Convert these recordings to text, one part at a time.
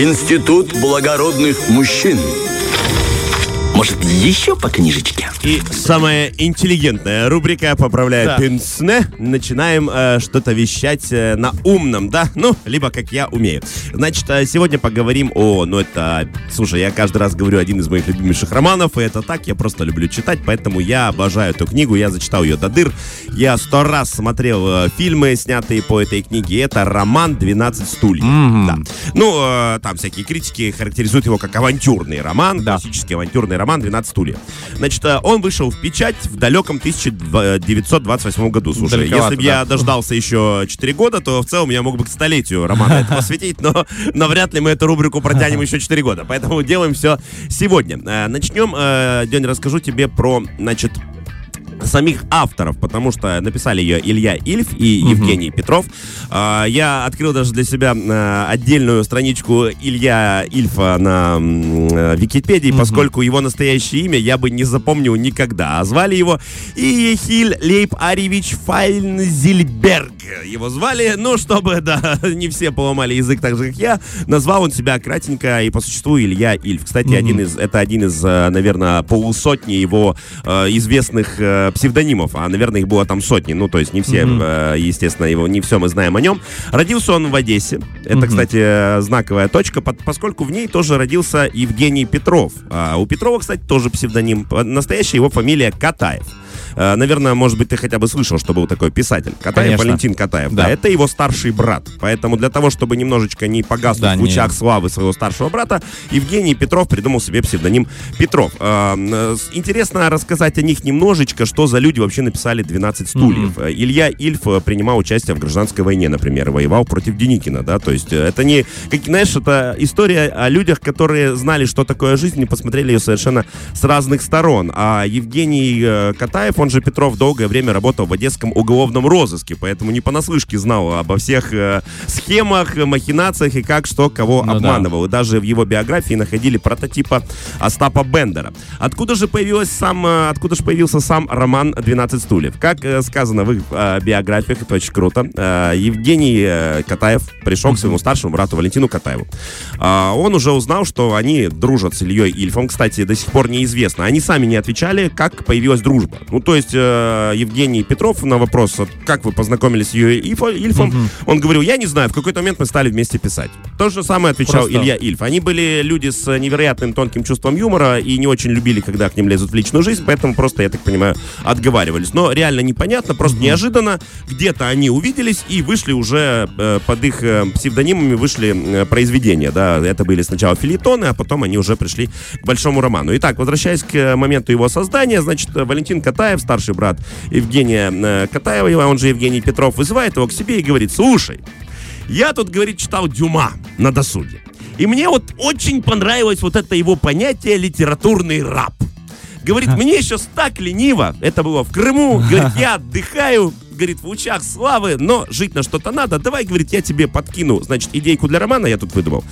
Институт благородных мужчин. Может, еще по книжечке? И самая интеллигентная рубрика «Поправляя Да. пенсне». Начинаем э, что-то вещать э, на умном, да? Ну, либо как я умею. Значит, э, сегодня поговорим о... Ну, это... Слушай, я каждый раз говорю один из моих любимейших романов, и это так, я просто люблю читать, поэтому я обожаю эту книгу, я зачитал ее до дыр. Я сто раз смотрел э, фильмы, снятые по этой книге. Это роман «12 стульев». Да. Ну, э, там всякие критики характеризуют его как авантюрный роман, Да. классический авантюрный роман «12 стульев». Значит, э, он вышел в печать в далеком 1928 году. Слушай, Далековато, если бы я да. дождался еще 4 года, то в целом я мог бы к столетию романа это посвятить, но навряд ли мы эту рубрику протянем еще 4 года. Поэтому делаем все сегодня. Э, Начнем, э, День, расскажу тебе про, значит, самих авторов, потому что написали ее Илья Ильф и Евгений Петров. А, Я открыл даже для себя э, отдельную страничку Илья Ильфа на э, Википедии, поскольку его настоящее имя я бы не запомнил никогда. А звали его Иехиль Лейб Аревич Файнзельберг. Его звали, ну, чтобы, да, не все поломали язык так же, как я, назвал он себя кратенько и по существу Илья Ильф. Кстати, один из, это один из, э, наверное, полусотни его э, известных э, псевдонимов, а, наверное, их было там сотни, ну, то есть не все, э, естественно, его, не все мы знаем о нем. Родился он в Одессе, это, кстати, э, знаковая точка, под- поскольку в ней тоже родился Евгений Петров. А у Петрова, кстати, тоже псевдоним. Настоящая его фамилия Катаев. Э, Наверное, может быть, ты хотя бы слышал, что был такой писатель. Катаев Конечно. Валентин Катаев. Да. Да. это его старший брат. Поэтому для того, чтобы немножечко не погаснуть Да, в не- лучах славы своего старшего брата, Евгений Петров придумал себе псевдоним Петров. Э, э, Интересно рассказать о них немножечко, что за люди вообще написали «12 стульев». Э, Илья Ильф принимал участие в гражданской войне, например, воевал против Деникина, да, то есть это не, как, знаешь, это история о людях, которые знали, что такое жизнь, и посмотрели ее совершенно с разных сторон. А Евгений э, Катаев, он же Петров, долгое время работал в Одесском уголовном розыске, поэтому не понаслышке знал обо всех э, схемах, э, махинациях и как, что, кого Ну да. обманывал. И даже в его биографии находили прототипа Остапа Бендера. Откуда же появилась сам, э, откуда же появился сам роман «12 стульев»? Как э, сказано в их э, биографиях, это очень круто, э, Евгений э, Катаев пришел к своему старшему брату Валентину Катаеву. А, Он уже узнал, что они дружат с Ильей Ильфом. Кстати, до сих пор неизвестно. Они сами не отвечали, как появилась дружба. Ну, то есть э, Евгений Петров на вопрос, как вы познакомились с Ильфо- Ильфом, он говорил, я не знаю, в какой-то момент мы стали вместе писать. То же самое отвечал Просто- Илья Ильф. Они были люди с невероятным тонким чувством юмора и не очень любили, когда к ним лезут в личную жизнь, поэтому просто, я так понимаю, отговаривались. Но реально непонятно, просто неожиданно где-то они увиделись и вышли уже э, под их э, псевдонимами вышли э, произведения, да, это были сначала филитоны, а потом они уже пришли к большому роману. Итак, возвращаясь к э, моменту его создания, значит, э, Валентин Катаев, старший брат Евгения э, Катаева, он же Евгений Петров, вызывает его к себе и говорит, слушай, я тут, говорит, читал Дюма на досуге. И мне вот очень понравилось вот это его понятие литературный раб. Говорит, мне сейчас так лениво. Это было в Крыму. Говорит, я отдыхаю. Говорит, в лучах славы, но жить на что-то надо. Давай, говорит, я тебе подкину, значит, идейку для романа я тут выдумал.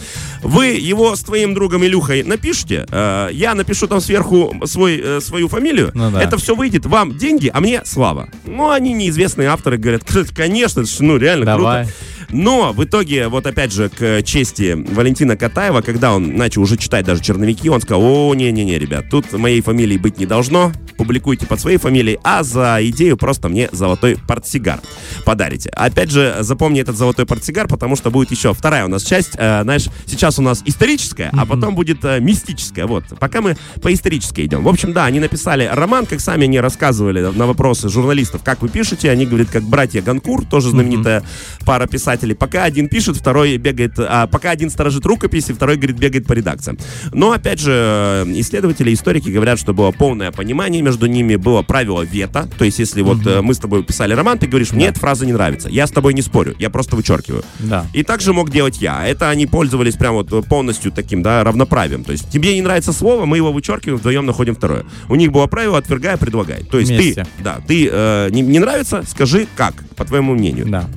Вы его с твоим другом Илюхой напишите. э, я напишу там сверху свой, э, свою фамилию. Ну да. Это все выйдет. Вам деньги, а мне слава. Ну, они неизвестные авторы говорят, конечно, ну, реально Давай. круто. Но в итоге, вот опять же, к чести Валентина Катаева, когда он начал уже читать даже черновики, он сказал, о, не-не-не, ребят, тут моей фамилии быть не должно, публикуйте под своей фамилией, а за идею просто мне золотой портсигар подарите. Опять же, запомни этот золотой портсигар, потому что будет еще вторая у нас часть, э, знаешь, сейчас у нас историческая, а потом будет э, мистическая, вот. Пока мы по исторической идем. В общем, да, они написали роман, как сами они рассказывали на вопросы журналистов, как вы пишете, они говорят, как братья Ганкур, тоже знаменитая пара писателей. Пока один пишет, второй бегает, а пока один сторожит рукописи, второй, говорит, бегает по редакциям. Но, опять же, э, исследователи, историки говорят, что было полное понимание между ними, было правило вето, то есть, если вот э, мы с тобой писали роман, ты говоришь, мне эта фраза не нравится, я с тобой не спорю, я просто вычеркиваю. Да. И так же мог делать я. Это они пользовались прям вот полностью таким, да, равноправием. То есть тебе не нравится слово, мы его вычеркиваем, вдвоем находим второе. У них было правило отвергай, предлагай. То есть Вместе. ты, да, ты э, не, не нравится, скажи как, по твоему мнению. Да.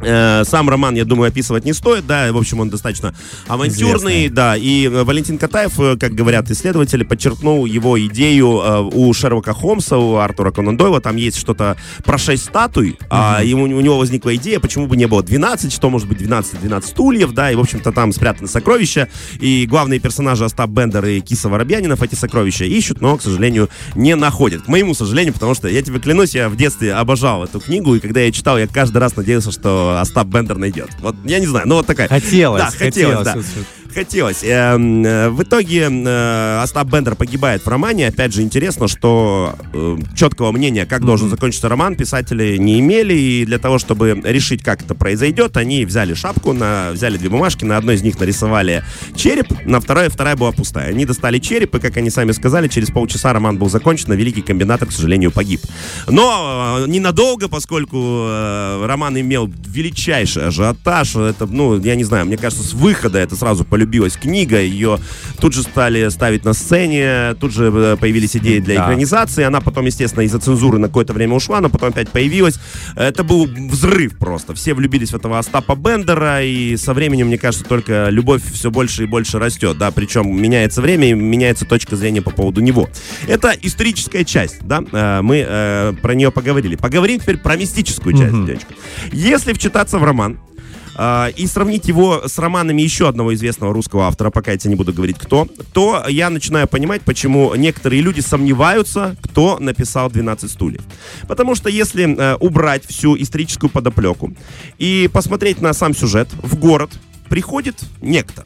Э, Сам роман, я думаю, описывать не стоит, да, в общем, он достаточно авантюрный, Известный. да, и э, Валентин Катаев, э, как говорят исследователи, подчеркнул его идею у Шерлока Холмса, у Артура Конан Дойла, там есть что-то про 6 статуй, а ему, у него возникла идея, почему бы не было 12, что может быть 12, 12 стульев, да, и, в общем-то, там спрятаны сокровища, и главные персонажи Остап Бендер и Киса Воробьянинов эти сокровища ищут, но, к сожалению, не находят. К моему сожалению, потому что, я тебе клянусь, я в детстве обожал эту книгу, и когда я читал, я каждый раз надеялся, что Остап Бендер найдет. Вот, я не знаю, ну вот такая. Хотелось, Да, хотелось, да. Хотелось. Эм, э, В итоге э, Остап Бендер погибает в романе. Опять же, интересно, что э, четкого мнения, как должен закончиться роман, писатели не имели. И для того, чтобы решить, как это произойдет, они взяли шапку, на, взяли две бумажки, на одной из них нарисовали череп, на второй вторая была пустая. Они достали череп, и, как они сами сказали, через полчаса роман был закончен, а великий комбинатор, к сожалению, погиб. Но э, ненадолго, поскольку э, роман имел величайший ажиотаж, это, ну, я не знаю, мне кажется, с выхода это сразу полюбилась книга, ее тут же стали ставить на сцене, тут же э, появились идеи для Да. экранизации, она потом, естественно, из-за цензуры на какое-то время ушла, но потом опять появилась. Это был взрыв просто. Все влюбились в этого Остапа Бендера, и со временем, мне кажется, только любовь все больше и больше растет, да, причем меняется время и меняется точка зрения по поводу него. Это историческая часть, да, э, мы э, про нее поговорили. Поговорим теперь про мистическую часть, Мгм. девочка. Если вчитаться в роман, и сравнить его с романами еще одного известного русского автора, пока я тебе не буду говорить кто, то я начинаю понимать, почему некоторые люди сомневаются, кто написал «12 стульев». Потому что если э, убрать всю историческую подоплеку и посмотреть на сам сюжет, в город приходит некто.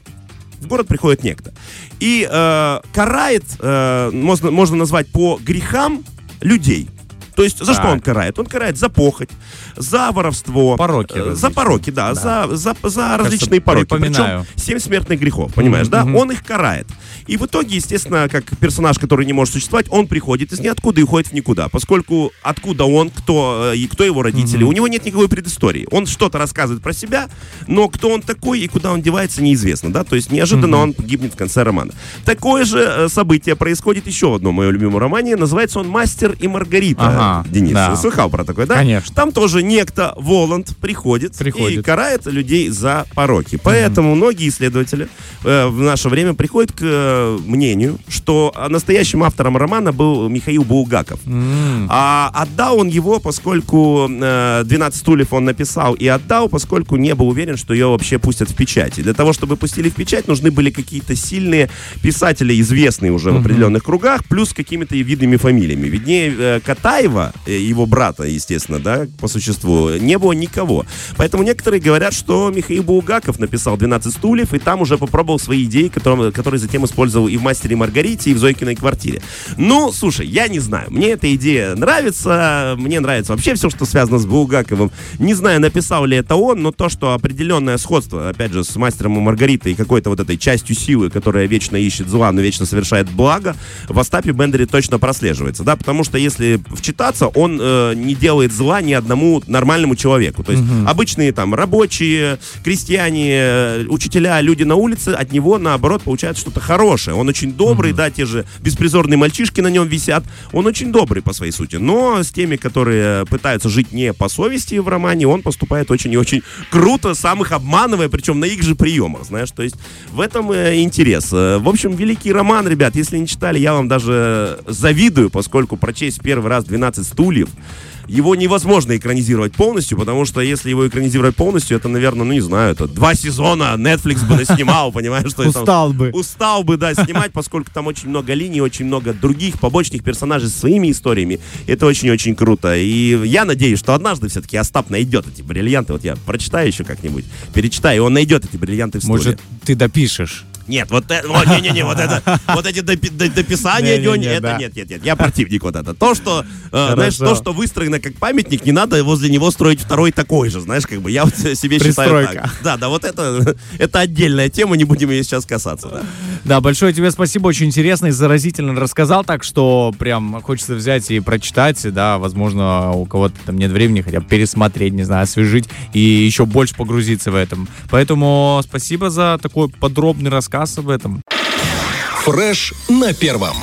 В город приходит некто. И э, карает, э, можно, можно назвать по грехам людей. То есть за что Так. он карает? Он карает за похоть, за воровство. Пороки э, За пороки, да, Да. За, за, за различные пороки. припоминаю. Причем семь смертных грехов, понимаешь, да? мгм. Он их карает. И в итоге, естественно, как персонаж, который не может существовать, он приходит из ниоткуда и уходит в никуда. Поскольку откуда он, кто, э, и кто его родители, у него нет никакой предыстории. Он что-то рассказывает про себя, но кто он такой и куда он девается, неизвестно, да? То есть неожиданно он гибнет в конце романа. Такое же э, событие происходит еще в одном моем любимом романе. Называется он «Мастер и Маргарита». Ага, Денис, да. слыхал про такое, да? Конечно. Там тоже некто Воланд приходит, и Приходит. карает людей за пороки. Поэтому многие исследователи э, в наше время приходят к э, мнению, что настоящим автором романа был Михаил Булгаков. М, А отдал он его, поскольку э, 12 стульев он написал и отдал, поскольку не был уверен, что ее вообще пустят в печать. И для того, чтобы пустили в печать, нужны были какие-то сильные писатели, известные уже в определенных кругах, плюс какими-то и видными фамилиями. Виднее э, Катаева, э, его брата, естественно, да, по существу, не было никого. Поэтому некоторые говорят, что Михаил Булгаков написал 12 стульев, и там уже попробовал свои идеи, которые, которые затем использовал и в «Мастере Маргарите», и в «Зойкиной квартире». Ну, слушай, я не знаю. Мне эта идея нравится. Мне нравится вообще все, что связано с Булгаковым. Не знаю, написал ли это он, но то, что определенное сходство, опять же, с «Мастером и Маргаритой» и какой-то вот этой частью силы, которая вечно ищет зла, но вечно совершает благо, в Остапе Бендере точно прослеживается, да, потому что если вчитаться, он э, не делает зла ни одному нормальному человеку. То есть обычные там рабочие, крестьяне, э, учителя, люди на улице от него, наоборот, получают что-то хорошее. Он очень добрый, да, те же беспризорные мальчишки на нем висят. Он очень добрый по своей сути. Но с теми, которые пытаются жить не по совести в романе, он поступает очень и очень круто, сам их обманывая, причем на их же приемах, знаешь. То есть в этом э, интерес. Э, В общем, великий роман, ребят, если не читали, я вам даже завидую, поскольку прочесть первый раз 12 стульев, его невозможно экранизировать полностью, потому что если его экранизировать полностью, это, наверное, ну не знаю, это два сезона Netflix бы наснимал, понимаешь, что Устал бы. устал бы, да, снимать, поскольку там очень много линий, очень много других побочных персонажей с своими историями. Это очень-очень круто. И я надеюсь, что однажды все-таки Остап найдет эти бриллианты. Вот я прочитаю еще как-нибудь, перечитаю, и он найдет эти бриллианты в стуле. Может, ты допишешь? Нет, вот это, вот, не-не-не, вот это, вот эти допи- до- дописания, Не-не-не, Лёнь, это да. нет, нет, нет, я противник вот это. То, что, э, знаешь, то, что выстроено как памятник, не надо возле него строить второй такой же, знаешь, как бы, я вот себе считаю так. Да, да, вот это, это отдельная тема, не будем ее сейчас касаться, да. Да, большое тебе спасибо, очень интересно и заразительно рассказал, так что прям хочется взять и прочитать, да, возможно, у кого-то там нет времени хотя бы пересмотреть, не знаю, освежить и еще больше погрузиться в этом. Поэтому спасибо за такой подробный рассказ об этом. Фреш на первом.